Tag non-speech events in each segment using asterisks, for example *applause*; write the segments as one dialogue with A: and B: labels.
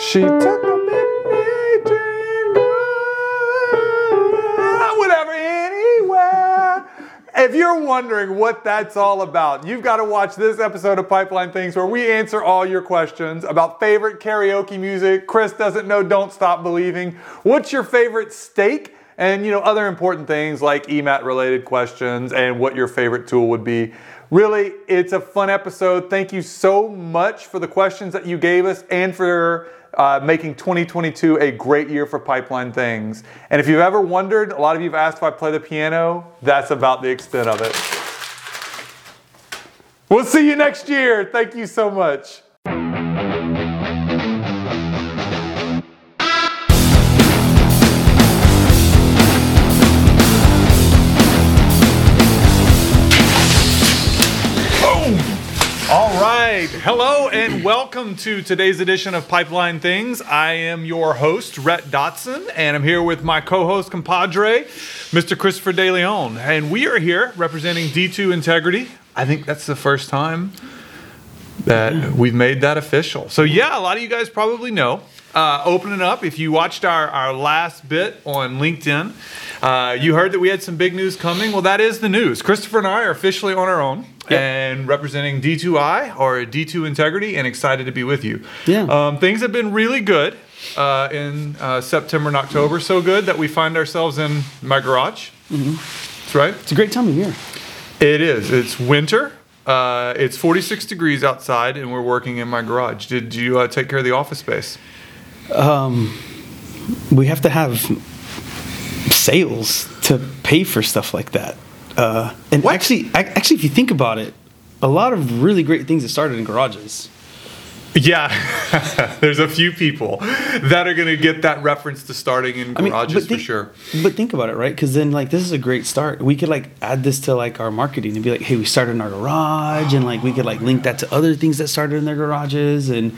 A: She took a midnight train. ah, Whatever, anywhere. If you're wondering what that's all about, you've got to watch this episode of Pipeline Things where we answer all your questions about favorite karaoke music. Chris doesn't know Don't Stop Believing. What's your favorite steak? And you know, other important things like EMAT related questions and what your favorite tool would be. Really, it's a fun episode. Thank you so much for the questions that you gave us and for uh, making 2022 a great year for Pipeline Things. And if you've ever wondered, a lot of you have asked if I play the piano, that's about the extent of it. We'll see you next year. Thank you so much. Hello and welcome to today's edition of Pipeline Things. I am your host, Rhett Dotson, and I'm here with my co host, compadre, Mr. Christopher De Leon. And we are here representing D2 Integrity. I think that's the first time that we've made that official. So, yeah, a lot of you guys probably know. Uh, opening up, if you watched our, our last bit on LinkedIn, uh, you heard that we had some big news coming. Well, that is the news. Christopher and I are officially on our own and representing D2I or D2 Integrity and excited to be with you.
B: Yeah.
A: Um, things have been really good uh, in uh, September and October. So good that we find ourselves in my garage. Mm-hmm. That's right.
B: It's a great time of year.
A: It is. It's winter. Uh, it's 46 degrees outside, and we're working in my garage. Did you uh, take care of the office space?
B: We have to have sales to pay for stuff like that. Uh, and
A: What?
B: actually, actually, if you think about it, a lot of really great things have started in garages.
A: Yeah, *laughs* there's a few people that are going to get that reference to starting in
B: I mean,
A: garages
B: but
A: for sure.
B: But think about it, right? Because then, like, this is a great start. We could like add this to like our marketing and be like, "Hey, we started in our garage," and like we could like link that to other things that started in their garages, and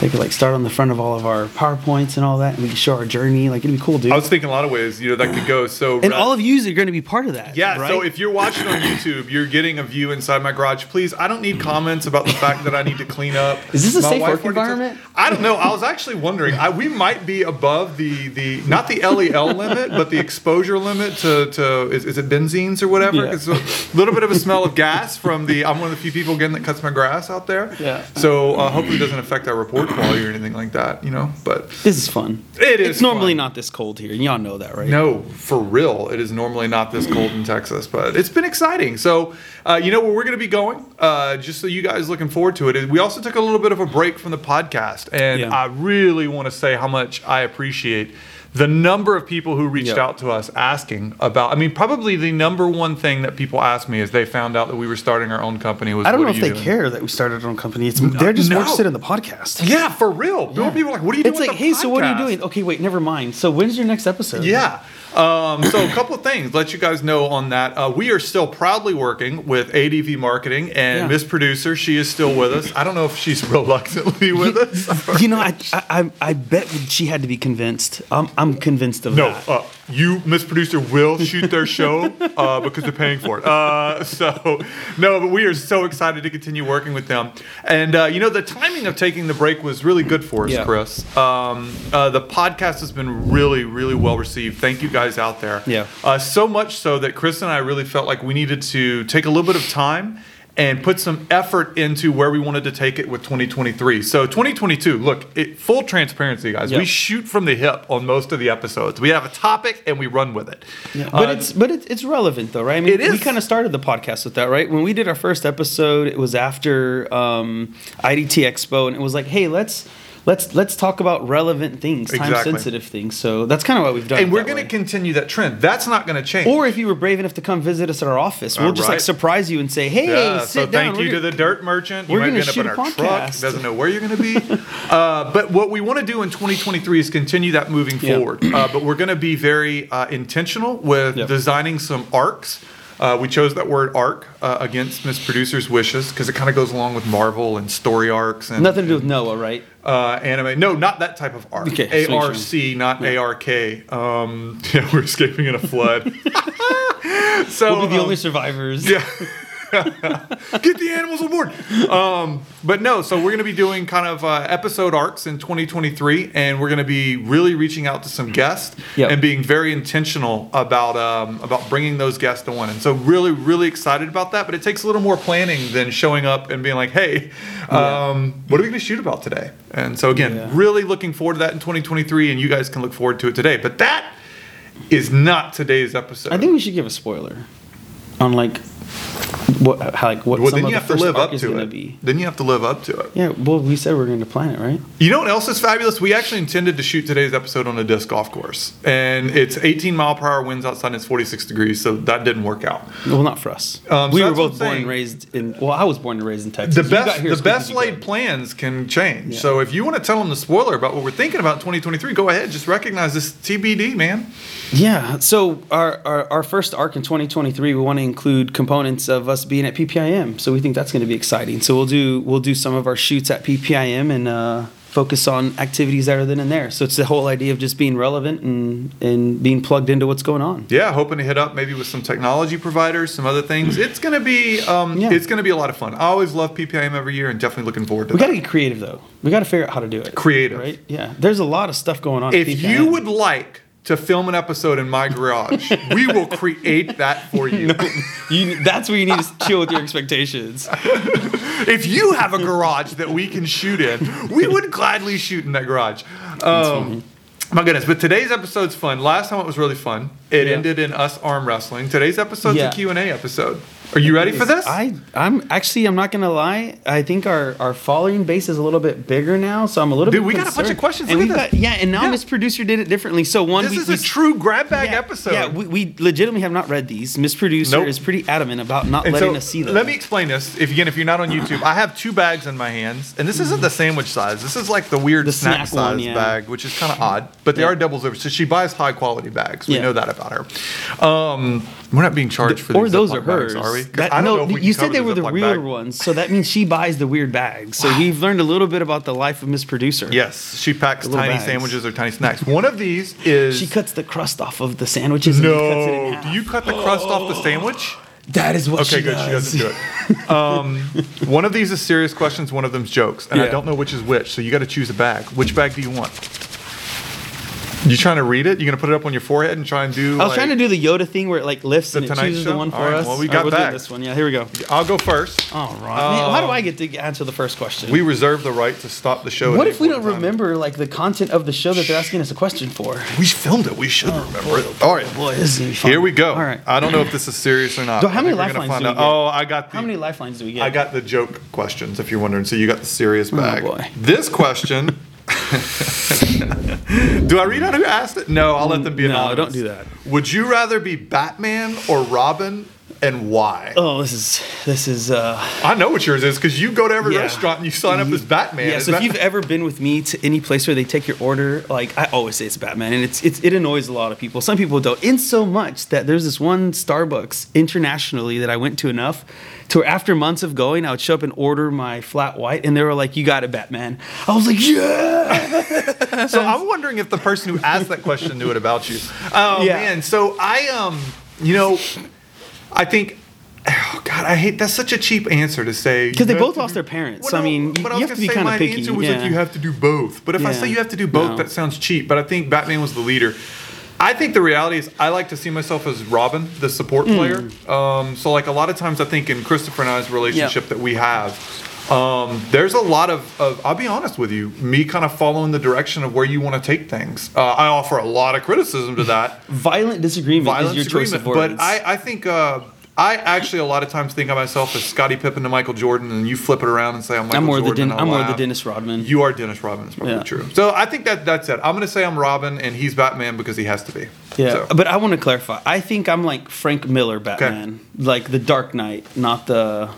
B: they could like start on the front of all of our powerpoints and all that, and we could show our journey. Like, it'd be cool, dude.
A: I was thinking a lot of ways, you know, that could go. So
B: and all of you are going to be part of that.
A: Yeah,
B: right?
A: so if you're watching on YouTube, you're getting a view inside my garage. Please, I don't need comments about the fact that I need to clean up.
B: Is this a
A: My wife
B: work environment?
A: I don't know. I was actually wondering. I, we might be above the the not the LEL limit, but the exposure limit to to is, is it benzenes or whatever?
B: Yeah.
A: It's a little bit of a smell of gas from the. I'm one of the few people again that cuts my grass out there.
B: Yeah.
A: So uh, hopefully it doesn't affect our report quality or anything like that. You know, but
B: This is fun.
A: It is
B: It's normally
A: fun.
B: not this cold here, y'all know that, right?
A: No, for real. It is normally not this cold in Texas, but it's been exciting. So, uh, you know where we're going to be going, uh, just so you guys looking forward to it. We also took a little bit of a break from the podcast, and
B: Yeah.
A: I really want to say how much I appreciate the number of people who reached
B: Yep.
A: out to us asking about. I mean, probably the number one thing that people asked me is they found out that we were starting our own company. Was
B: I don't know if they
A: doing?
B: care that we started our own company. It's they're just
A: no.
B: interested in the podcast.
A: Yeah, for real. People are like, "What are you doing?"
B: It's like, hey, so what are you doing? Okay, wait, never mind. So when's your next episode?
A: Yeah. Um, so a couple of things, let you guys know on that. Uh, we are still proudly working with ADV Marketing and
B: Yeah.
A: Miss Producer. She is still with us. I don't know if she's *laughs* reluctantly with us. *laughs*
B: You know, I, I I bet she had to be convinced. I'm I'm convinced of
A: No,
B: that.
A: No, uh, you, Miss Producer, will shoot their show *laughs* uh, because they're paying for it. Uh, so, no, but we are so excited to continue working with them. And, uh, you know, the timing of taking the break was really good for us,
B: Yeah.
A: Chris. Um, uh, the podcast has been really, really well received. Thank you guys out there.
B: Yeah.
A: Uh, so much so that Chris and I really felt like we needed to take a little bit of time and put some effort into where we wanted to take it with 2023. So 2022, look, it, full transparency, guys.
B: Yep.
A: We shoot from the hip on most of the episodes. We have a topic and we run with it.
B: Yeah, but
A: Uh,
B: it's but it, it's relevant though, right? I mean, we kind of started the podcast with that, right? When we did our first episode, it was after um, IDT Expo, and it was like, hey, let's let's let's talk about relevant things, time sensitive things. So that's kind of what we've done.
A: and we're going to continue that trend. That's not going to change.
B: Or if you were brave enough to come visit us at our office, we'll
A: All
B: just
A: right.
B: like surprise you and say, "Hey,
A: yeah,
B: sit
A: so
B: down."
A: thank
B: We're
A: you to
B: gonna-
A: the dirt merchant.
B: we're gonna
A: end up in
B: shoot
A: our truck. Doesn't know where you're going to be. *laughs* uh, but what we want to do in 2023 is continue that moving
B: Yeah.
A: forward. Uh, but we're going to be very uh, intentional with
B: Yep.
A: designing some arcs. Uh, we chose that word arc uh, against Miss Producer's wishes because it kind of goes along with Marvel and story arcs and
B: Nothing to do with Noah, right?
A: uh, anime. No, not that type of arc.
B: Okay,
A: A R C, not A R K. Um, *laughs* yeah, we're escaping in a flood. *laughs* so
B: We'll be the
A: um,
B: only survivors.
A: yeah. *laughs* *laughs* Get the animals on board. Um, but no, so we're going to be doing kind of uh, episode arcs in 2023, and we're going to be really reaching out to some guests
B: Yep.
A: and being very intentional about um, about bringing those guests on. And so, really, really excited about that. But it takes a little more planning than showing up and being like, "Hey, um, what are we going to shoot about today?" And so, again,
B: Yeah.
A: really looking forward to that in 2023, and you guys can look forward to it today. But that is not today's episode.
B: I think we should give a spoiler on like what how like what
A: well,
B: some
A: then
B: of
A: you
B: the
A: have to live up to it.
B: be.
A: Then you have to live up to it.
B: Yeah, well, we said we're going to plan it, right?
A: You know what else is fabulous? We actually intended to shoot today's episode on a disc golf course, and it's 18 mile per hour winds outside, and it's 46 degrees, so that didn't work out.
B: Well, not for us.
A: Um, so
B: we were both born and raised in. Well, I was born and raised in Texas.
A: The best, the
B: as quick as
A: best laid plans can change.
B: Yeah.
A: So if you want to tell them the spoiler about what we're thinking about 2023, go ahead. Just recognize this TBD, man.
B: Yeah. So our, our our first arc in 2023, we want to include components of us being at PPIM. So we think that's going to be exciting. So we'll do we'll do some of our shoots at PPIM and uh, focus on activities that are then and there. So it's the whole idea of just being relevant and and being plugged into what's going on.
A: Yeah, hoping to hit up maybe with some technology providers, some other things. It's gonna be, um,
B: Yeah.
A: it's gonna be a lot of fun. I always love PPIM every year, and definitely looking forward to
B: We
A: that.
B: got to get creative though. We got to figure out how to do it.
A: Creative.
B: right? Yeah. There's a lot of stuff going on. at
A: if you would like to film an episode in my garage, we will create that for you.
B: you, that's where you need to chill with your expectations.
A: If you have a garage that we can shoot in, we would gladly shoot in that garage. Um, my goodness, but today's episode's fun. Last time it was really fun. It
B: Yeah.
A: ended in us arm wrestling. Today's episode's
B: Yeah.
A: a Q&A episode. Are you ready for this?
B: I I'm actually I'm not gonna lie. I think our our following base is a little bit bigger now, so I'm a little
A: Dude,
B: bit.
A: Dude, we got a bunch of questions.
B: And
A: Look
B: we
A: at
B: got yeah, and now
A: Yeah.
B: Miss Producer did it differently. So one,
A: this
B: we,
A: is
B: we,
A: a true grab bag
B: yeah,
A: episode.
B: Yeah, we, we legitimately have not read these. Miss Producer
A: Nope.
B: is pretty adamant about not
A: And
B: letting
A: so,
B: us see them.
A: let me explain this. If again, if you're not on YouTube, I have two bags in my hands, and this isn't the sandwich size. This is like the weird
B: The
A: snack,
B: snack one,
A: size
B: yeah.
A: bag, which is kind of odd. But they
B: Yeah.
A: are doubles over. So she buys high quality bags. We
B: Yeah.
A: know that about her. Um, we're not being charged for these
B: or those are
A: Ziploc bags,
B: hers.
A: are we?
B: That-
A: I don't
B: no,
A: know
B: you said they were the weird
A: bag.
B: ones, so that means she buys the weird bags. So we've learned a little bit about the life of Miss Producer.
A: Yes, she packs tiny
B: bags.
A: sandwiches or tiny snacks. One of these is
B: She cuts the crust off of the sandwiches. and cuts it in
A: no. Do you cut the crust off the sandwich?
B: That is what she
A: Okay,
B: she
A: good.
B: does.
A: She doesn't do it. Um, *laughs* one of these is serious questions. One of them's jokes, and I don't know which is which. So you got to choose a bag. Which bag do you want? You trying to read it? You gonna put it up on your forehead and try and do?
B: I was trying to do the Yoda thing where it like lifts
A: The
B: and it chooses
A: Show?
B: the one for
A: All right,
B: us.
A: well, we
B: All
A: got
B: we'll do
A: back.
B: this one. Yeah, here we go.
A: I'll go first.
B: All right. Man, why do
A: Um,
B: I get to answer the first question?
A: We reserve the right to stop the show.
B: what if we don't
A: time.
B: remember like the content of the show that they're asking us a question for?
A: We filmed it. We should remember it. All right.
B: Boy, this is gonna be fun.
A: Here we go.
B: All right.
A: I don't know if this is serious or not.
B: How many
A: we're gonna
B: lifelines do we
A: out.
B: get?
A: Oh, I got the.
B: How many lifelines do we get?
A: I got the joke questions. If you're wondering, so you got the serious bag.
B: Oh, boy.
A: This question. *laughs* *laughs* do I read out who asked it? No, I'll let them be
B: No,
A: anonymous.
B: don't do that.
A: Would you rather be Batman or Robin, and why?
B: Oh, this is this is uh
A: I know what yours is because you go to every
B: Yeah.
A: restaurant and you sign up as Batman.
B: yeah. So if you've ever been with me to any place where they take your order, like I always say it's Batman, and it's, it's it annoys a lot of people. Some people don't. In so much that there's this one Starbucks internationally that I went to enough to where after months of going, I would show up and order my flat white, and they were like, "You got it, Batman." I was like, "Yeah." *laughs*
A: so I'm wondering if the person who asked that question knew it about you. Oh
B: Yeah.
A: man, so I um, you know, I think. Oh God, I hate that's such a cheap answer to say
B: Because they both lost
A: to
B: their parents.
A: Well,
B: so I mean, you,
A: I
B: you have to be
A: say
B: kind
A: my
B: of picky.
A: answer was
B: yeah.
A: like you have to do both. But if I say you have to do both,
B: No.
A: that sounds cheap. But I think Batman was the leader. I think the reality is I like to see myself as Robin, the support
B: Hmm.
A: player. Um, so like a lot of times I think in Christopher and I's relationship that we have, um, there's a lot of, of, I'll be honest with you, me kind of following the direction of where you want to take things. Uh, I offer a lot of criticism to that. *laughs*
B: Violent disagreement
A: Violent
B: is your choice of words.
A: But I, I think uh, I actually a lot of times think of myself as Scottie Pippen to Michael Jordan, and you flip it around and say I'm Michael
B: I'm more the
A: Jordan.
B: Den-
A: and
B: I'm more the. Dennis Rodman.
A: You are Dennis Rodman. Is probably
B: Yeah.
A: true. So I think that that's it. I'm going to say I'm Robin, and he's Batman because he has to be.
B: Yeah,
A: So.
B: but I want to clarify. I think I'm like Frank Miller Batman, like the Dark Knight, not the,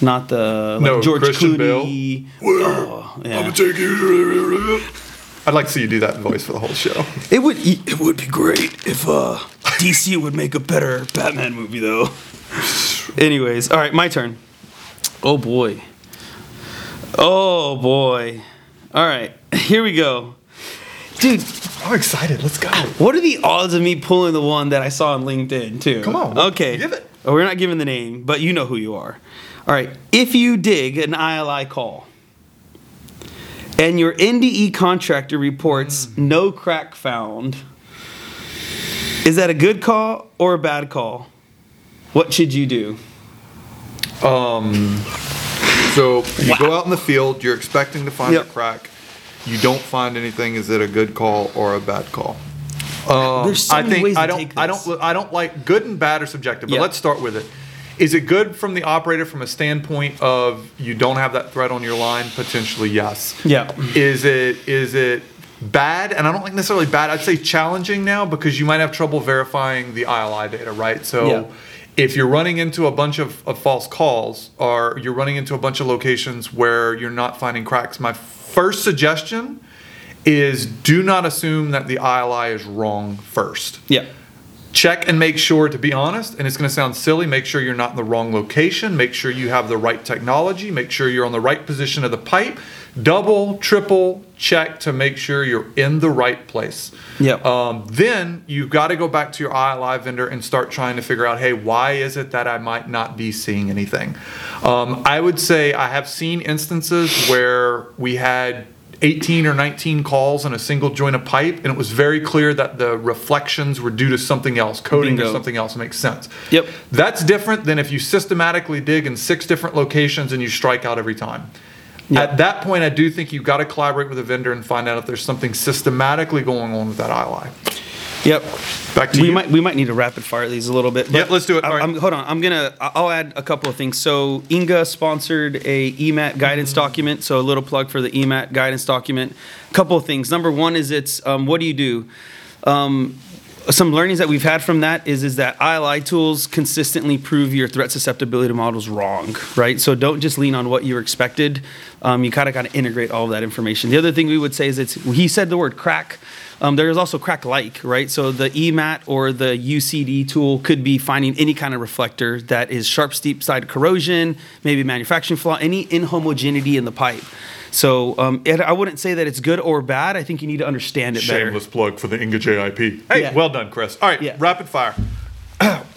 B: not the like
A: No,
B: George
A: Christian
B: Clooney. Oh, yeah.
A: take you. I'd like to see you do that voice for the whole show.
B: It would it would be great if uh, DC would make a better Batman movie though. Anyways, all right, my turn. Oh boy. Oh boy. All right, *laughs* here we go. Dude,
A: I'm excited. Let's go.
B: what are the odds of me pulling the one that I saw on LinkedIn too?
A: Come on.
B: Okay.
A: Give it.
B: Oh, we're not giving the name, but you know who you are. All right. If you dig an ILI call and your NDE contractor reports
A: Mm.
B: no crack found, is that a good call or a bad call? What should you do?
C: Um, So you go out in the field, you're expecting to find
B: Yep.
C: a crack. You don't find anything. Is it a good call or a bad call?
B: Um, There's so
A: I
B: many
A: think
B: ways
A: I
B: to
A: don't
B: take
A: I
B: this.
A: don't I don't like good and bad are subjective, but
B: Yeah.
A: let's start with it. Is it good from the operator from a standpoint of you don't have that threat on your line? Potentially, yes.
B: Yeah.
A: Is it is it bad? And I don't like necessarily bad. I'd say challenging now because you might have trouble verifying the ILI data, right? So
B: Yeah.
A: if you're running into a bunch of, of false calls or you're running into a bunch of locations where you're not finding cracks, my first suggestion is do not assume that the ILI is wrong first
B: Yeah.
A: check and make sure to be honest and it's going to sound silly make sure you're not in the wrong location make sure you have the right technology make sure you're on the right position of the pipe double triple check to make sure you're in the right place
B: Yep.
A: um, then you've got to go back to your ILI vendor and start trying to figure out, hey, why is it that I might not be seeing anything? Um, I would say I have seen instances where we had 18 or 19 calls in a single joint of pipe, and it was very clear that the reflections were due to something else, coating or something else. Makes sense.
B: Yep.
A: That's different than if you systematically dig in six different locations and you strike out every time.
B: Yep.
A: At that point, I do think you've got to collaborate with a vendor and find out if there's something systematically going on with that ILI.
B: Yep.
A: Back to
B: we
A: you.
B: might we might need to rapid fire these a little bit.
A: Yeah, let's do it.
B: I,
A: All right.
B: hold on. I'm gonna. I'll add a couple of things. So INGAA sponsored a EMAT guidance
A: Mm-hmm.
B: document. So a little plug for the EMAT guidance document. A couple of things. Number one is it's um, what do you do? Um, some learnings that we've had from that is is that ILI tools consistently prove your threat susceptibility models wrong, right? So don't just lean on what you expected. Um, you kind of got to integrate all of that information. The other thing we would say is it's he said the word crack. Um, there is also crack like, right? So the EMAT or the UCD tool could be finding any kind of reflector that is sharp, steep side corrosion, maybe manufacturing flaw, any inhomogeneity in the pipe. So um, it, I wouldn't say that it's good or bad. I think you need to understand it better.
A: Shameless plug for the INGAA JIP. Hey,
B: Yeah.
A: well done, Chris. All right,
B: Yeah.
A: rapid fire.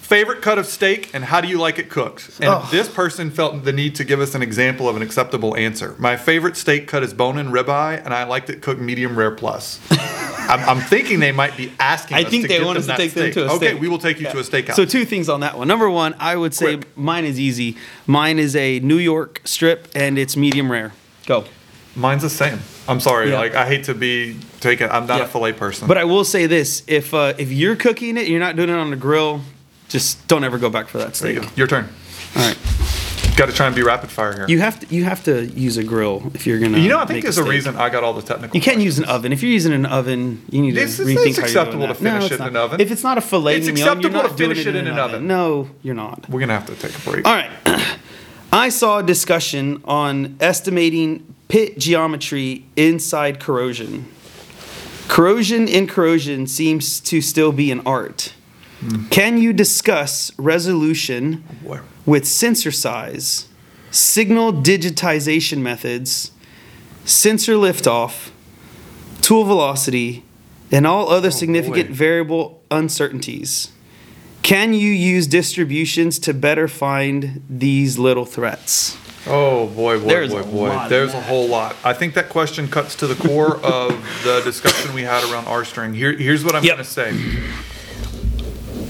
A: Favorite cut of steak and how do you like it cooked? And
B: Oh.
A: this person felt the need to give us an example of an acceptable answer. My favorite steak cut is bone and ribeye, and I liked it cooked medium rare plus. *laughs* I'm, I'm thinking they might be asking.
B: I
A: us
B: think
A: to
B: they
A: get
B: want us to
A: that
B: take them to a
A: Okay,
B: steak.
A: Okay, we will take you to a steakhouse.
B: So two things on that one. Number one, I would say
A: Quick.
B: mine is easy. Mine is a New York strip and it's medium rare. Go.
A: Mine's the same. I'm sorry.
B: Yeah.
A: Like I hate to be taken. I'm not
B: Yeah.
A: a fillet person.
B: But I will say this: if uh, if you're cooking it, you're not doing it on the grill. Just don't ever go back for that
A: you
B: steak.
A: go. Your turn.
B: All right.
A: Got to try and be rapid fire here.
B: You have to you have to use a grill if you're gonna.
A: You know, I think there's a
B: steak.
A: reason I got all the technical.
B: You can't use an oven. If you're using an oven, you need to
A: It's-
B: rethink
A: it's
B: how
A: acceptable
B: you're
A: to
B: doing that.
A: finish
B: it's
A: it in an oven.
B: If it's not a filet
A: It's
B: mignon, you're
A: acceptable
B: not
A: to finish it in an oven.
B: No, you're not.
A: We're gonna have to take a break.
B: All right. *clears throat* I saw a discussion on estimating pit geometry inside corrosion. Corrosion in corrosion seems to still be an art. Can you discuss resolution
A: Boy.
B: with sensor size, signal digitization methods, sensor liftoff, tool velocity, and all other oh, significant
A: boy.
B: variable uncertainties? Can you use distributions to better find these little threats?
A: Oh boy, boy,
B: There's
A: boy, boy. There's a whole lot. I think that question cuts to the core of the discussion we had around RSTRENG. Here, here's what I'm
B: Yep.
A: going to say.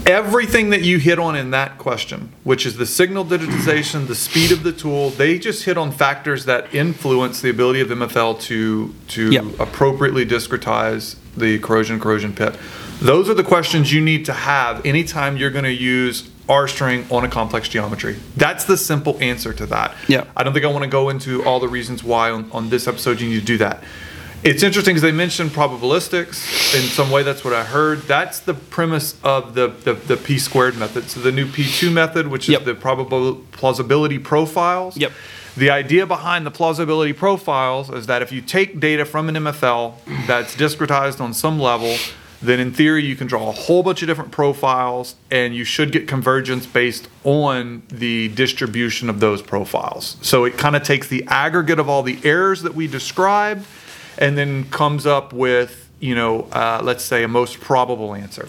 A: Everything that you hit on in that question, which is the signal digitization, the speed of the tool, they just hit on factors that influence the ability of MFL to to
B: Yep.
A: appropriately discretize the corrosion corrosion pit. Those are the questions you need to have anytime you're going to use RSTRENG on a complex geometry. That's the simple answer to that.
B: Yeah.
A: I don't think I want to go into all the reasons why on, on this episode you need to do that. It's interesting because they mentioned probabilistics. In some way, that's what I heard. That's the premise of the, the, the P squared method. So the new P2 method, which is
B: Yep.
A: the probable plausibility profiles.
B: Yep.
A: The idea behind the plausibility profiles is that if you take data from an MFL that's discretized on some level, then in theory you can draw a whole bunch of different profiles and you should get convergence based on the distribution of those profiles. So it kind of takes the aggregate of all the errors that we described and then comes up with, you know, uh, let's say a most probable answer.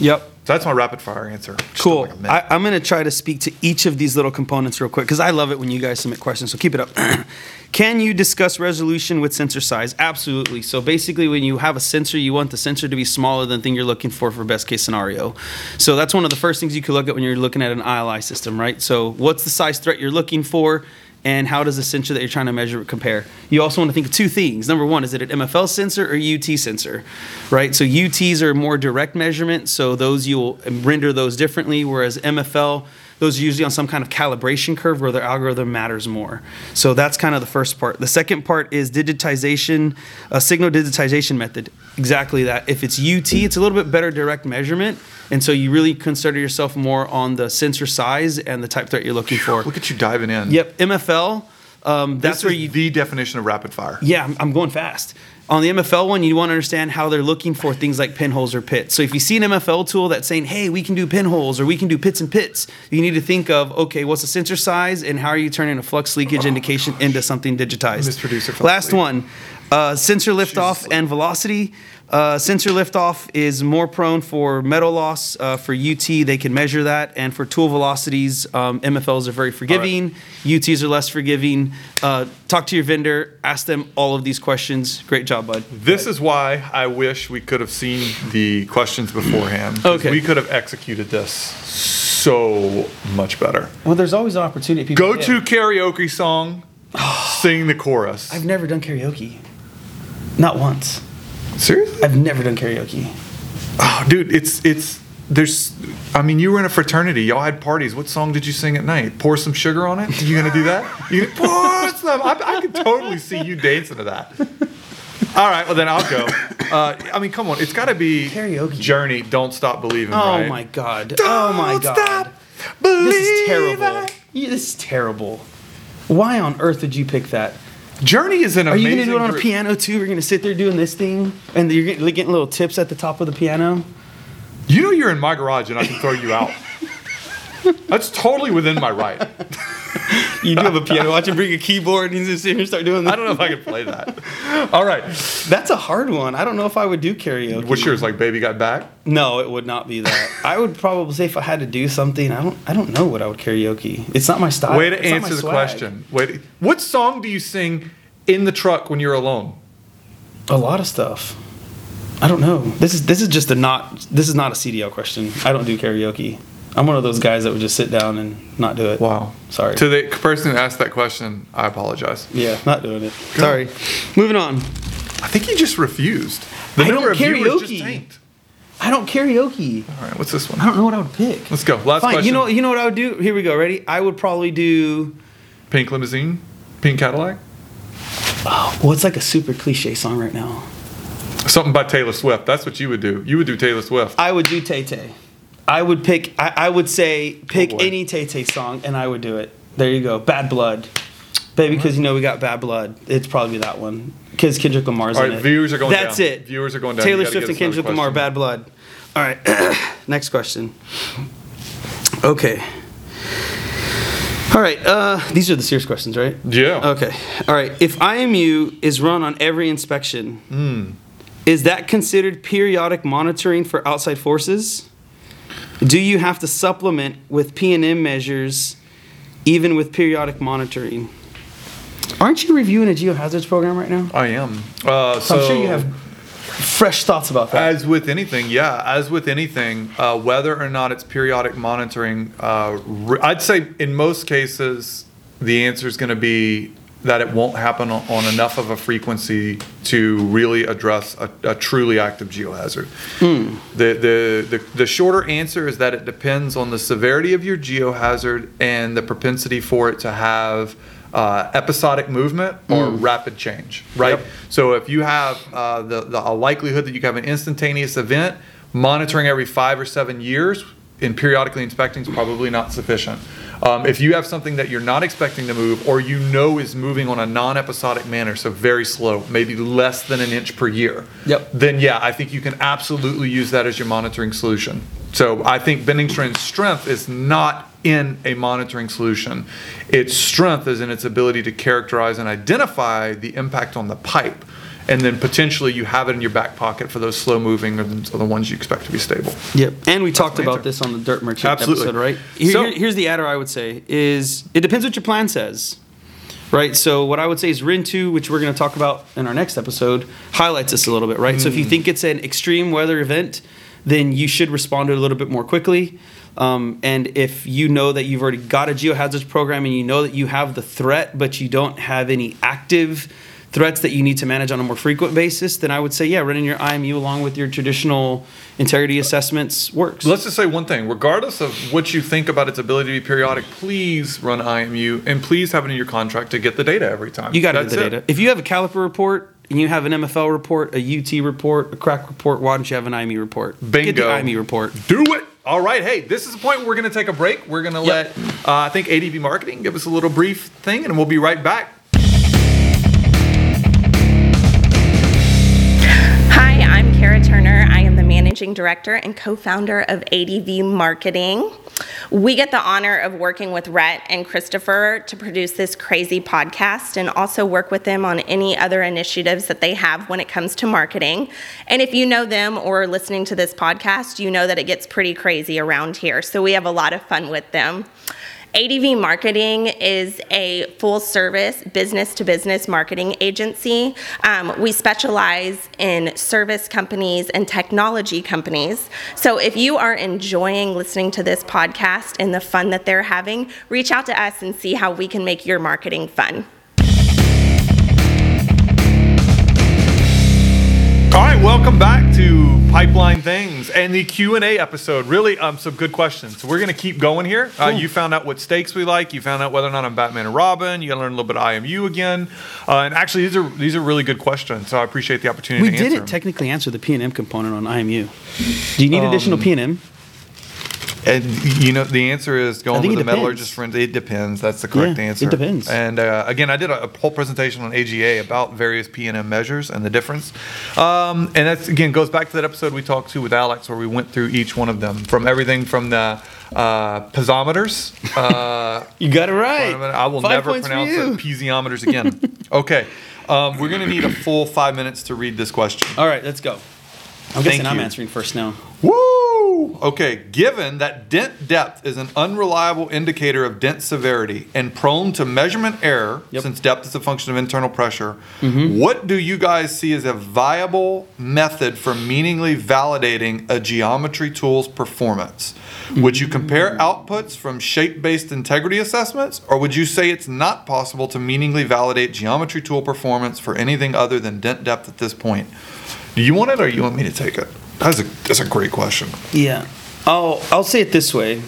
B: Yep.
A: So that's my rapid fire answer. Just
B: Cool.
A: like.
B: I, I'm going to try to speak to each of these little components real quick because I love it when you guys submit questions. So keep it up. *clears throat* Can you discuss resolution with sensor size? Absolutely. So basically, when you have a sensor, you want the sensor to be smaller than the thing you're looking for for best case scenario. So that's one of the first things you could look at when you're looking at an ILI system, right? So what's the size threat you're looking for? And how does the sensor that you're trying to measure compare? You also want to think of two things. Number one, is it an MFL sensor or UT sensor, right? So UTs are more direct measurement, so those you will render those differently, whereas MFL, those are usually on some kind of calibration curve where their algorithm matters more. So that's kind of the first part. The second part is digitization, a signal digitization method. Exactly that. If it's UT, it's a little bit better direct measurement, and so you really consider yourself more on the sensor size and the type threat you're looking for.
A: Look at you diving in.
B: Yep, MFL. Um, that's where
A: is
B: you.
A: the definition of rapid fire.
B: Yeah, I'm, I'm going fast. On the MFL one, you want to understand how they're looking for things like pinholes or pits. So if you see an MFL tool that's saying, "Hey, we can do pinholes or we can do pits and pits," you need to think of, okay, what's the sensor size and how are you turning a flux leakage indication into something digitized?
A: Mr. Producer fell
B: Last
A: asleep.
B: one, uh, sensor liftoff
A: asleep.
B: and velocity. Uh, sensor liftoff is more prone for metal loss. Uh, for UT, they can measure that, and for tool velocities, um, MFLs are very forgiving. UTs are less forgiving. Uh, talk to your vendor, ask them all of these questions. Great job, bud.
A: This is why I wish we could have seen the questions beforehand.
B: Okay.
A: We could have executed this so much better.
B: Well, there's always an opportunity.
A: Go to karaoke song, *gasps* sing the chorus.
B: I've never done karaoke. Not once.
A: Seriously?
B: I've never done karaoke.
A: Oh, dude, it's it's there's. I mean, you were in a fraternity. Y'all had parties. What song did you sing at night? Pour some sugar on it. Are You gonna do that? You pour some. I, I could totally see you dancing to that. All right, well then I'll go. Uh, I mean, come on, it's got to be
B: Karaoke.
A: Journey. Don't stop believing.
B: Oh
A: right?
B: my god. oh my
A: Don't
B: god.
A: stop
B: This is terrible. this is terrible. Why on earth did you pick that?
A: Journey is an
B: Are you gonna do it on a piano too? You're gonna sit there doing this thing, and you're getting little tips at the top of the piano.
A: You know you're in my garage and I can throw you out. *laughs* That's totally within my right. *laughs*
B: You do have a piano. Watch him bring a keyboard and just sit here and start doing that.
A: I don't know if I can play that. All right.
B: That's a hard one. I don't know if I would do karaoke.
A: What's yours? Like Baby Got Back?
B: No, it would not be that. *laughs* I would probably say if I had to do something, I don't. I don't know what I would karaoke. It's not my style.
A: Way to
B: It's
A: answer the
B: swag.
A: question. Wait, what song do you sing in the truck when you're alone?
B: A lot of stuff. I don't know. This is this is just a not. This is not a CDL question. I don't do karaoke. I'm one of those guys that would just sit down and not do it.
A: Wow.
B: Sorry.
A: To the person who asked that question, I apologize.
B: yeah, not doing it. Sorry. Moving on.
A: I think he just refused. The
B: I
A: number
B: don't
A: of viewers just
B: karaoke.
A: tanked.
B: I don't karaoke.
A: All right, what's this one?
B: I don't know what I would pick.
A: Let's go. Last
B: Fine.
A: question.
B: You know. You know what I would do. Here we go. Ready? I would probably do.
A: Pink limousine, pink Cadillac,
B: Oh, well, it's like a super cliche song right now.
A: something by Taylor Swift. That's what you would do. You would do Taylor Swift.
B: I would do Tay Tay. I would pick. I, I would say pick
A: boy.
B: any Tay Tay song, and I would do it. There you go. Bad Blood, baby, because you know we got Bad Blood. It's probably that one because Kendrick Lamar's
A: All
B: in
A: right,
B: it.
A: viewers are going down.
B: That's
A: down.
B: it.
A: Viewers are going down.
B: Taylor Swift and Kendrick Lamar. Bad Blood. All right. *clears throat* Next question. Okay. All right. Uh, these are the serious questions, right?
A: Yeah.
B: Okay. All right. If IMU is run on every inspection,
A: Hmm.
B: is that considered periodic monitoring for outside forces? Do you have to supplement with P&M measures even with periodic monitoring? Aren't you reviewing a geohazards program right now?
A: I am. Uh, so
B: I'm sure you have fresh thoughts about that.
A: As with anything, yeah, as with anything, uh, whether or not it's periodic monitoring, uh, re- I'd say in most cases, the answer is going to be that it won't happen on, on enough of a frequency to really address a, a truly active geohazard. The, the, the, the shorter answer is that it depends on the severity of your geohazard and the propensity for it to have uh, episodic movement or rapid change, right?
B: Yep.
A: So if you have uh, the, the a likelihood that you have an instantaneous event, monitoring every five or seven years and periodically inspecting is probably not sufficient. Um, if you have something that you're not expecting to move or you know is moving on a non-episodic manner, so very slow, maybe less than an inch per year,
B: Yep.
A: then yeah, I think you can absolutely use that as your monitoring solution. So I think bending strain's strength is not in a monitoring solution. Its strength is in its ability to characterize and identify the impact on the pipe. And then potentially you have it in your back pocket for those slow moving or the, ones you expect to be stable.
B: Yep. And we talked about
A: answer.
B: this on the Dirt Merchant
A: Absolutely.
B: episode, right? Here-
A: So-
B: here- here's the adder I would say is it depends what your plan says. Right. So what I would say is RIN two, which we're going to talk about in our next episode, highlights this a little bit, right? So if you think it's an extreme weather event, then you should respond to it a little bit more quickly. Um, and if you know that you've already got a geohazards program and you know that you have the threat, but you don't have any active threats that you need to manage on a more frequent basis, then I would say, yeah, running your IMU along with your traditional integrity assessments works.
A: Let's just say one thing, regardless of what you think about its ability to be periodic, please run IMU and please have it in your contract to get the data every time.
B: You got to get the
A: it.
B: data. If you have a caliper report and you have an MFL report, a UT report, a crack report, why don't you have an IME report? Bingo. Get the. IME report.
A: Do it. All right. Hey, this is the point where we're going to take a break. We're going to
B: Yep.
A: let, uh, I think, ADV Marketing give us a little brief thing, and we'll be right back.
D: Turner. I am the managing director and co founder of ADV Marketing. We get the honor of working with Rhett and Christopher to produce this crazy podcast and also work with them on any other initiatives that they have when it comes to marketing. And if you know them or listening to this podcast, you know that it gets pretty crazy around here. So we have a lot of fun with them. ADV Marketing is a full service business to business marketing agency. Um, we specialize in service companies and technology companies. So if you are enjoying listening to this podcast and the fun that they're having, reach out to us and see how we can make your marketing fun.
A: All right, welcome back to Pipeline Things and the Q and A episode. Really, um, some good questions. So we're going to keep going here. Uh, you found out what stakes we like. You found out whether or not I'm Batman and Robin. You got to learn a little bit of IMU again. Uh, and actually, these are these are really good questions. So I appreciate the opportunity.
B: We
A: to
B: didn't technically answer the P and M component on IMU. Do you need
A: Um,
B: additional P and M?
C: And you know, the answer is going with the metallurgist friend. It depends. That's the correct
B: Yeah, it
C: answer.
B: depends.
C: And uh, again, I did a, a whole presentation on AGA about various P&M measures and the difference. Um, and that's again goes back to that episode we talked to with Alex, where we went through each one of them, from everything from the uh, piezometers. Uh, *laughs*
B: You got it right.
C: I will
B: Five
C: never pronounce
B: you.
C: it piezometers again. *laughs* okay, um, we're gonna need a full five minutes to read this question.
B: All right, let's go. I'm guessing
C: Thank
B: I'm answering first now.
C: Woo! Okay, given that dent depth is an unreliable indicator of dent severity and prone to measurement error,
B: Yep.
C: since depth is a function of internal pressure, mm-hmm. what do you guys see as a viable method for meaningfully validating a geometry tool's performance? Would you compare mm-hmm. outputs from shape based integrity assessments, or would you say it's not possible to meaningfully validate geometry tool performance for anything other than dent depth at this point? Do you want it or you want me to take it? That's a, that's a great question.
B: Yeah. I'll I'll say it this way.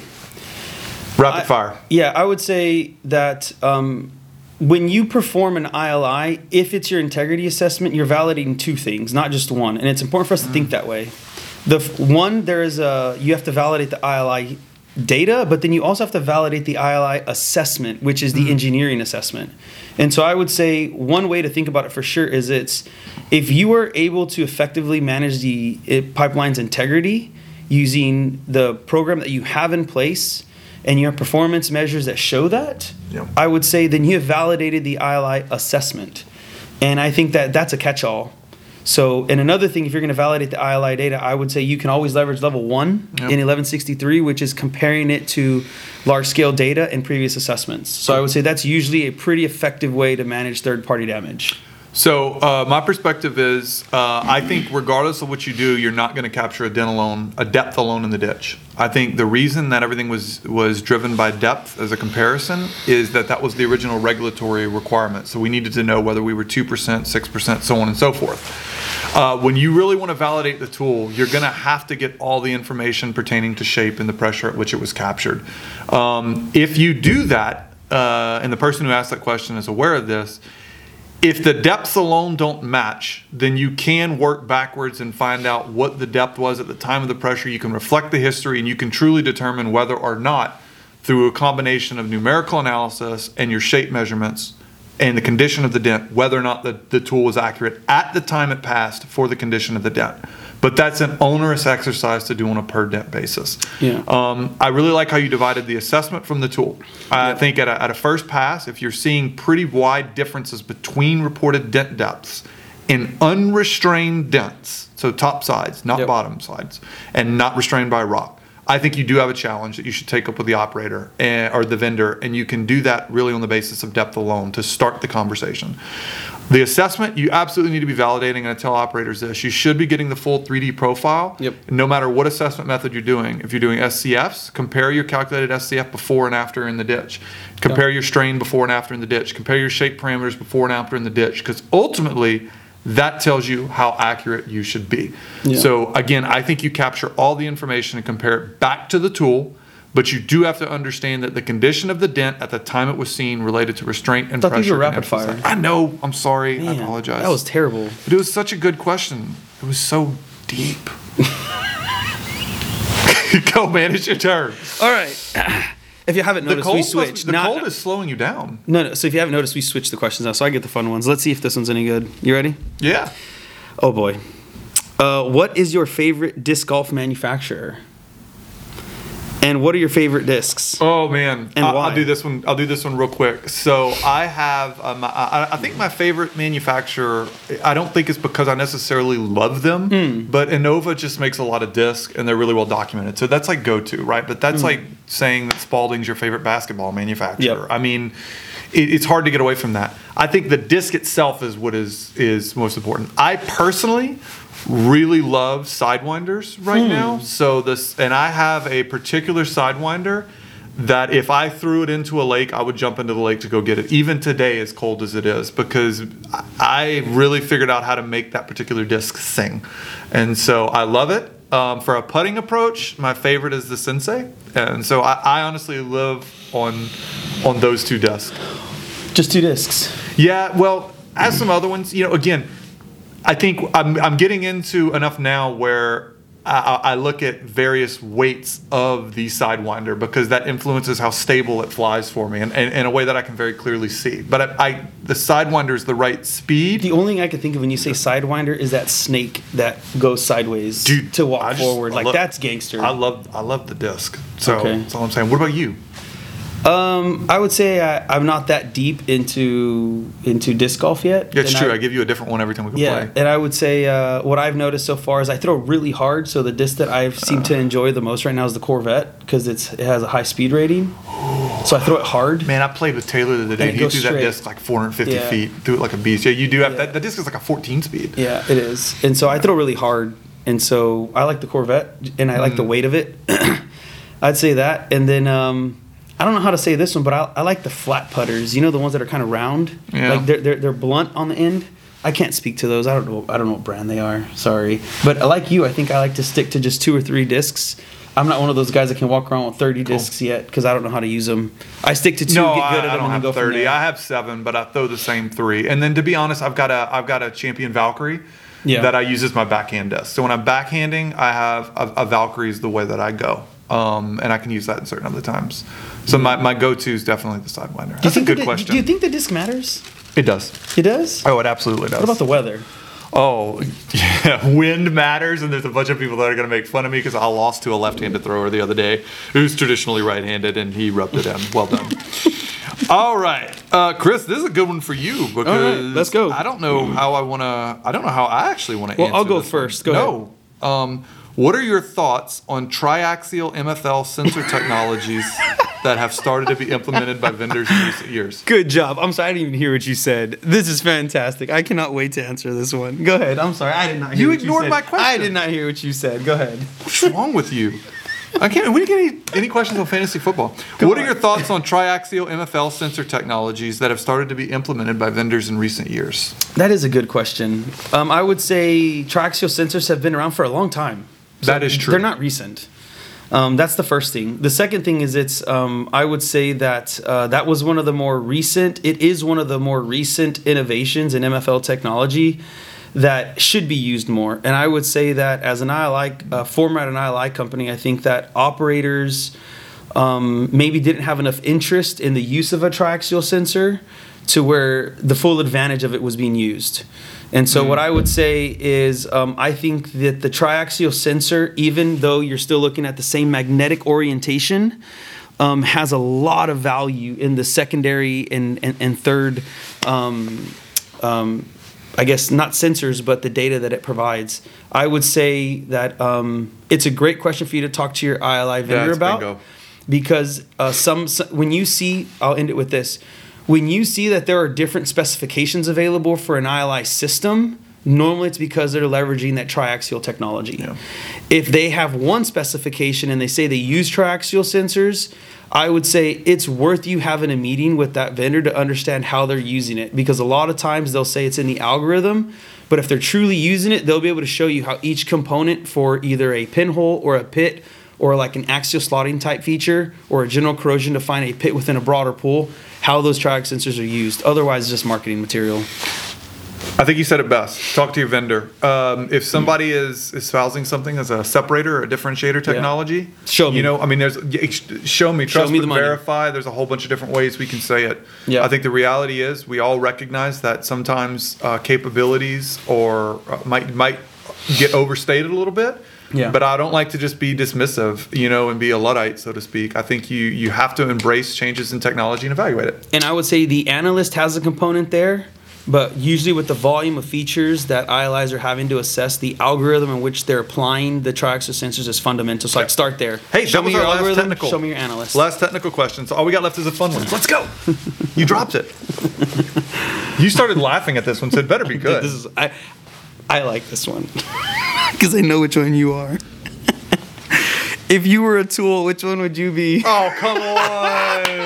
C: Rapid
B: I-
C: fire.
B: Yeah, I would say that um, when you perform an ILI, if it's your integrity assessment, you're validating two things, not just one, and it's important for us to think that way. The f- one, there is a you have to validate the ILI data, but then you also have to validate the ILI assessment, which is the mm-hmm. engineering assessment. And so I would say one way to think about it for sure is it's if you are able to effectively manage the it, pipeline's integrity using the program that you have in place and your performance measures that show that,
C: Yep.
B: I would say then you have validated the ILI assessment. And I think that that's a catch all. So, and another thing, if you're going to validate the ILI data, I would say you can always leverage level one
C: Yep.
B: in 1163, which is comparing it to large scale data and previous assessments. So, I would say that's usually a pretty effective way to manage third party damage.
A: So uh, my perspective is, uh, I think regardless of what you do, you're not going to capture a dent alone, a depth alone in the ditch. I think the reason that everything was was driven by depth as a comparison is that that was the original regulatory requirement. So we needed to know whether we were two percent, six percent, so on and so forth. Uh, when you really want to validate the tool, you're going to have to get all the information pertaining to shape and the pressure at which it was captured. Um, if you do that, uh, and the person who asked that question is aware of this, if the depths alone don't match, then you can work backwards and find out what the depth was at the time of the pressure. You can reflect the history and you can truly determine whether or not, through a combination of numerical analysis and your shape measurements and the condition of the dent, whether or not the, the tool was accurate at the time it passed for the condition of the dent. But that's an onerous exercise to do on a per dent basis.
B: Yeah.
A: Um, I really like how you divided the assessment from the tool. I think at a, at a first pass, if you're seeing pretty wide differences between reported dent depths in unrestrained dents, so top sides, not
B: Yep.
A: bottom sides, and not restrained by rock, I think you do have a challenge that you should take up with the operator and, or the vendor, and you can do that really on the basis of depth alone to start the conversation. The assessment, you absolutely need to be validating, and I tell operators this you should be getting the full 3D profile.
B: Yep.
A: No matter what assessment method you're doing. If you're doing SCFs, compare your calculated SCF before and after in the ditch. Compare your strain before and after in the ditch. Compare your shape parameters before and after in the ditch. Because ultimately, that tells you how accurate you should be.
B: Yeah.
A: So again, I think you capture all the information and compare it back to the tool, but you do have to understand that the condition of the dent at the time it was seen related to restraint and
B: thought
A: pressure.
B: these were rapid fire.
A: I know. I'm sorry. I apologize.
B: That was terrible.
A: But it was such a good question. It was so deep. *laughs* Go, man. It's your turn.
B: All right. If you haven't noticed, we switched.
A: the
B: Not-
A: cold is slowing you down.
B: no, no. So if you haven't noticed, we switched the questions now. So I get the fun ones. Let's see if this one's any good. You ready?
A: Yeah.
B: Oh boy. Uh, what is your favorite disc golf manufacturer? And what are your favorite discs?
A: Oh man,
B: And
A: I-
B: why?
A: I'll do this one. I'll do this one real quick. So I have, um, I, I think my favorite manufacturer. I don't think it's because I necessarily love them,
B: Hmm.
A: but Innova just makes a lot of discs and they're really well documented. So that's like go to, right? But that's like saying that Spalding's your favorite basketball manufacturer.
B: Yep.
A: I mean, it, it's hard to get away from that. I think the disc itself is what is is most important. I personally really love sidewinders right
B: Hmm.
A: now. So this, and I have a particular sidewinder that if I threw it into a lake, I would jump into the lake to go get it, even today, as cold as it is, because I really figured out how to make that particular disc sing. And so I love it. Um, for a putting approach, my favorite is the Sensei. And so I, I honestly live on on those two discs.
B: Just two discs.
A: Yeah, well, as some other ones, you know, again, I think I'm, I'm getting into enough now where I, I look at various weights of the Sidewinder because that influences how stable it flies for me and, and in a way that I can very clearly see. But I, I the Sidewinder is the right speed.
B: The only thing I can think of when you say sidewinder is that snake that goes sideways
A: Dude,
B: to walk
A: just-
B: forward.
A: I
B: Like
A: love-
B: that's gangster.
A: I love I love the disc. So
B: Okay.
A: that's all I'm saying. What about you?
B: Um, I would say I, I'm not that deep into into disc golf yet.
A: Yeah, it's
B: And
A: true. I,
B: I,
A: give you a different one every time we can
B: yeah,
A: play.
B: and I would say uh, what I've noticed so far is I throw really hard. So the disc that I seem
A: Uh.
B: to enjoy the most right now is the Corvette because it's it has a high speed rating. So I throw it hard.
A: Man, I played with Taylor the other day.
B: And
A: He threw that disc like 450
B: Yeah.
A: feet. Threw it like a beast. Yeah, you do have
B: Yeah.
A: that. That disc is like a 14 speed.
B: Yeah, it is. And so I throw really hard. And so I like the Corvette and I like
A: Mm.
B: the weight of it. *clears throat* I'd say that. And then um, I don't know how to say this one, but I, I like the flat putters. You know, the ones that are kind of round?
A: Yeah.
B: Like they're, they're, they're blunt on the end. I can't speak to those. I don't know. I don't know what brand they are. Sorry. But uh, like you, I think I like to stick to just two or three discs. I'm not one of those guys that can walk around with 30 discs yet because I don't know how to use them. I stick to two,
A: No,
B: get
A: I,
B: good at
A: I don't
B: and
A: have 30. I have seven, but I throw the same three. And then to be honest, I've got a I've got a champion Valkyrie
B: Yeah.
A: that I use as my backhand disc. So when I'm backhanding, I have a, a Valkyrie is the way that I go, um, and I can use that in certain other times. So my, my go-to is definitely the sidewinder.
B: do you
A: That's a good
B: the,
A: question.
B: Do you think the disc matters?
A: it does?
B: It does?
A: Oh, it absolutely does.
B: What about the weather?
A: Oh, *laughs* yeah. Wind matters, and there's a bunch of people that are going to make fun of me because I lost to a left-handed thrower the other day who's traditionally right-handed, and he rubbed it in. Well done. *laughs* All right, uh, Chris, this is a good one for you because
B: let's go.
A: I don't know how I want to. I don't know how I actually want to.
B: Well, I'll go first. Go
A: no. Um, what are your thoughts on triaxial MFL sensor technologies that have started to be implemented by vendors in recent years?
B: Good job. I'm sorry, I didn't even hear what you said. This is fantastic. I cannot wait to answer this one. Go ahead. I'm sorry. I did not hear
A: You
B: what
A: ignored
B: said.
A: my question.
B: I did not hear what you said. Go ahead.
A: What's wrong with you? I can't. We didn't get any, any questions on fantasy football. what are your thoughts on triaxial MFL sensor technologies that have started to be implemented by vendors in recent years?
B: That is a good question. Um, I would say triaxial sensors have been around for a long time.
A: That is true.
B: They're not recent. Um, that's the first thing. The second thing is it's. Um, I would say that uh, that was one of the more recent. It is one of the more recent innovations in MFL technology that should be used more. And I would say that as an ILI uh, format, an ILI company, I think that operators um, maybe didn't have enough interest in the use of a triaxial sensor to where the full advantage of it was being used. And so, what I would say is, um, I think that the triaxial sensor, even though you're still looking at the same magnetic orientation, um, has a lot of value in the secondary and, and, and third um, um, I guess not sensors, but the data that it provides. I would say that um, it's a great question for you to talk to your ILI vendor
A: That's
B: about
A: bingo.
B: because uh, some, some when you see, I'll end it with this. When you see that there are different specifications available for an ILI system, normally it's because they're leveraging that triaxial technology.
A: Yeah.
B: If they have one specification and they say they use triaxial sensors, I would say it's worth you having a meeting with that vendor to understand how they're using it because a lot of times they'll say it's in the algorithm, but if they're truly using it, they'll be able to show you how each component for either a pinhole or a pit or like an axial slotting type feature or a general corrosion to find a pit within a broader pool, how those triax sensors are used. Otherwise, it's just marketing material.
A: I think you said it best. Talk to your vendor. Um, if somebody is espousing something as a separator or a differentiator technology,
B: Show me.
A: You know, I mean, there's show me, trust
B: me
A: me,
B: the money.
A: verify. There's a whole bunch of different ways we can say it.
B: Yeah.
A: I think the reality is we all recognize that sometimes uh, capabilities or uh, might might get overstated a little bit.
B: Yeah.
A: But I don't like to just be dismissive, you know, and be a luddite, so to speak. I think you you have to embrace changes in technology and evaluate it.
B: And I would say the analyst has a component there, but usually with the volume of features that ILIs are having to assess, the algorithm in which they're applying the triaxial sensors is fundamental. So I'd start there.
A: Hey,
B: show me your algorithm.
A: technical.
B: Show me your analyst.
A: Last technical question. So all we got left is a fun one. Let's go. you dropped it. You started laughing at this one, so it better be *laughs* good.
B: This is I, I like this one *laughs* *laughs* because I know which one you are. *laughs* if you were a tool, which one would you be?
A: oh, come on.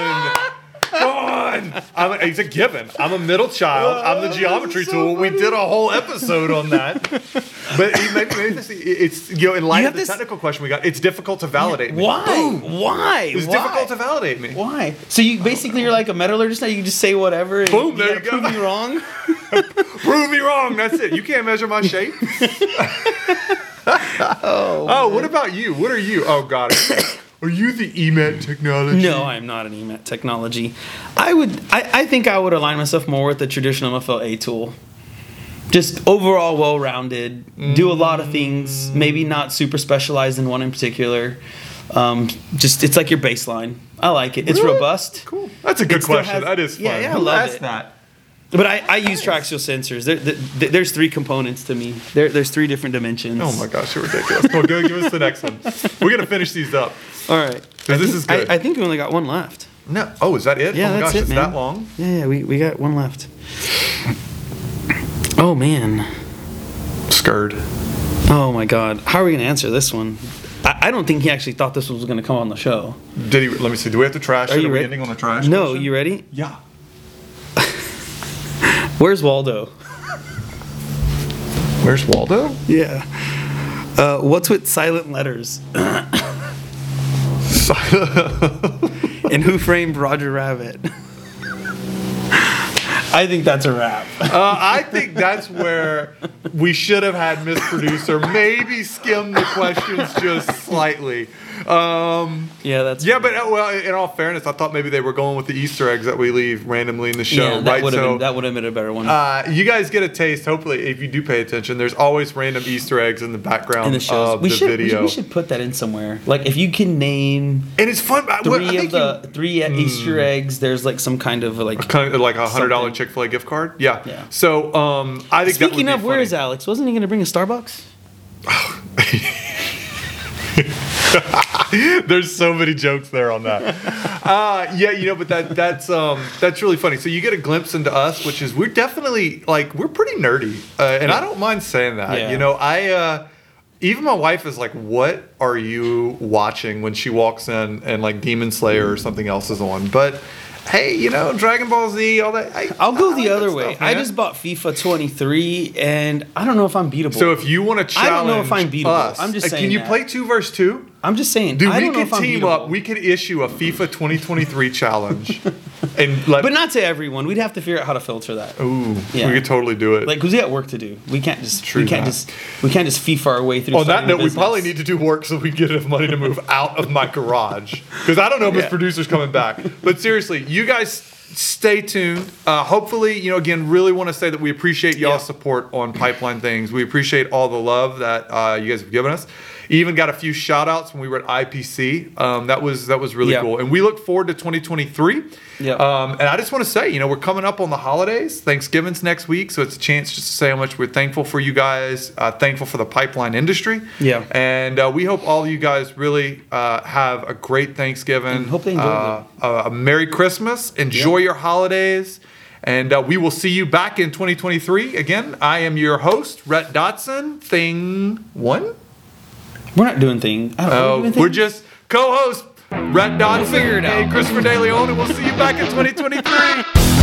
A: Come on. I'm a, it's a given. I'm a middle child. I'm the *laughs* oh, geometry tool. We did a whole episode on that. But it- maybe, maybe this, it's, you know, in light
B: You
A: of the
B: this-
A: technical question we got, it's difficult to validate me.
B: Why?
A: Boom.
B: Why?
A: It's
B: Why?
A: difficult to validate me.
B: Why? So you basically you're like a metallurgist now. You can just say whatever. And
A: Boom, there you go.
B: Prove me wrong. *laughs*
A: Prove me wrong. That's it. You can't measure my shape. *laughs* Oh, oh, what about you? What are you? Oh, God. *coughs* Are you the EMAT technology?
B: No, I'm not an EMAT technology. I would. I, I think I would align myself more with the traditional MFLA tool. Just overall well-rounded. Do a lot of things. Maybe not super specialized in one in particular. Um, just it's like your baseline. I like it. It's
A: Really?
B: robust.
A: Cool. That's a good question.
B: has-
A: that is fun.
B: yeah, yeah, I love
A: asked
B: it.
A: that?
B: But I, I use triaxial sensors. There, there, there's three components to me. There, there's three different dimensions.
A: Oh my gosh, you're ridiculous. well, go give us the next one. We're gonna finish these up.
B: All right. I
A: this
B: think-
A: is good.
B: I, I think we only got one left.
A: No. Oh, is that it?
B: Yeah,
A: oh my
B: that's
A: gosh,
B: it,
A: it's
B: man.
A: that long.
B: Yeah, yeah, we, we got one left. Oh man.
A: Scared.
B: Oh my god. How are we gonna answer this one? I, I don't think he actually thought this was gonna come on the show.
A: Did he? Let me see. Do we have to trash
B: Are
A: it?
B: you
A: Are we ending on the trash?
B: No,
A: question?
B: you ready?
A: Yeah. *laughs*
B: Where's Waldo?
A: Where's Waldo?
B: Yeah. Uh, what's with silent letters? *coughs* *laughs* and who framed Roger Rabbit? *laughs* I think that's a wrap.
A: Uh, I think that's where we should have had Miss Producer maybe skim the questions just slightly. Um,
B: Yeah, that's
A: yeah, but uh, well, in all fairness, I thought maybe they were going with the Easter eggs that we leave randomly in the show,
B: yeah, that
A: right?
B: would have
A: So
B: been that would have been a better one.
A: uh, you guys get a taste. Hopefully, if you do pay attention, there's always random Easter eggs in the background
B: in the shows,
A: of
B: we
A: the
B: should, we should
A: video,
B: we should put that in somewhere. Like if you can name
A: and it's fun. I- what- I
B: three
A: think
B: of the
A: you-
B: three Easter eggs, there's like some kind of like.
A: kind of like a hundred dollar Chick Fil A gift card. Yeah.
B: Yeah.
A: So um, I think
B: Speaking
A: that
B: of,
A: would be
B: where
A: funny.
B: is Alex? Wasn't he going to bring a Starbucks? *laughs* *laughs* *laughs*
A: There's so many jokes there on that. *laughs* Uh, yeah, you know, but that that's um that's really funny. So you get a glimpse into us, which is we're definitely like we're pretty nerdy, uh, and I don't mind saying that.
B: Yeah.
A: You know, I uh, even my wife is like, "What are you watching?" when she walks in and like Demon Slayer or something else is on. But hey, you know, Dragon Ball Z, all that. I,
B: I'll go
A: I
B: the
A: like
B: other way.
A: stuff,
B: I just bought FIFA 23, and I don't know if I'm beatable.
A: So if you want to
B: I
A: challenge
B: don't know if I'm beatable.
A: us,
B: I'm just
A: uh,
B: saying
A: Can you
B: that.
A: play two versus two?
B: I'm just saying,
A: Dude,
B: I
A: we
B: don't know
A: could team up. We could issue a FIFA 2023 challenge, *laughs* and let.
B: but not to everyone. We'd have to figure out how to filter that.
A: Ooh,
B: Yeah.
A: we could totally do it.
B: Like, cause we got work to do. We can't just
A: True
B: we can't
A: that.
B: just we can't just FIFA our way through.
A: On that note, we probably need to do work so we get enough money to move *laughs* out of my garage because I don't know if this producer's coming back. But seriously, you guys stay tuned. Uh, hopefully, you know, again, really want to say that we appreciate y'all's
B: Yeah.
A: support on Pipeline Things. We appreciate all the love that uh, you guys have given us. Even got a few shout outs when we were at IPC. Um, that was that was really
B: Yeah.
A: cool. And we look forward to 2023.
B: Yeah.
A: Um, and I just want to say, you know, we're coming up on the holidays. Thanksgiving's next week, so it's a chance just to say how much we're thankful for you guys, uh, thankful for the pipeline industry.
B: Yeah.
A: And uh, we hope all of you guys really uh, have a great Thanksgiving.
B: And hope they enjoy
A: uh, a, a Merry Christmas. Enjoy your holidays. And uh, we will see you back in 2023. Again, I am your host, Rhett Dotson. Thing one.
B: We're not doing things. I don't know.
A: Oh, we're just co-host Rhett Dotson
B: figure it out.
A: and Christopher De Leon, and we'll see you back in 2023.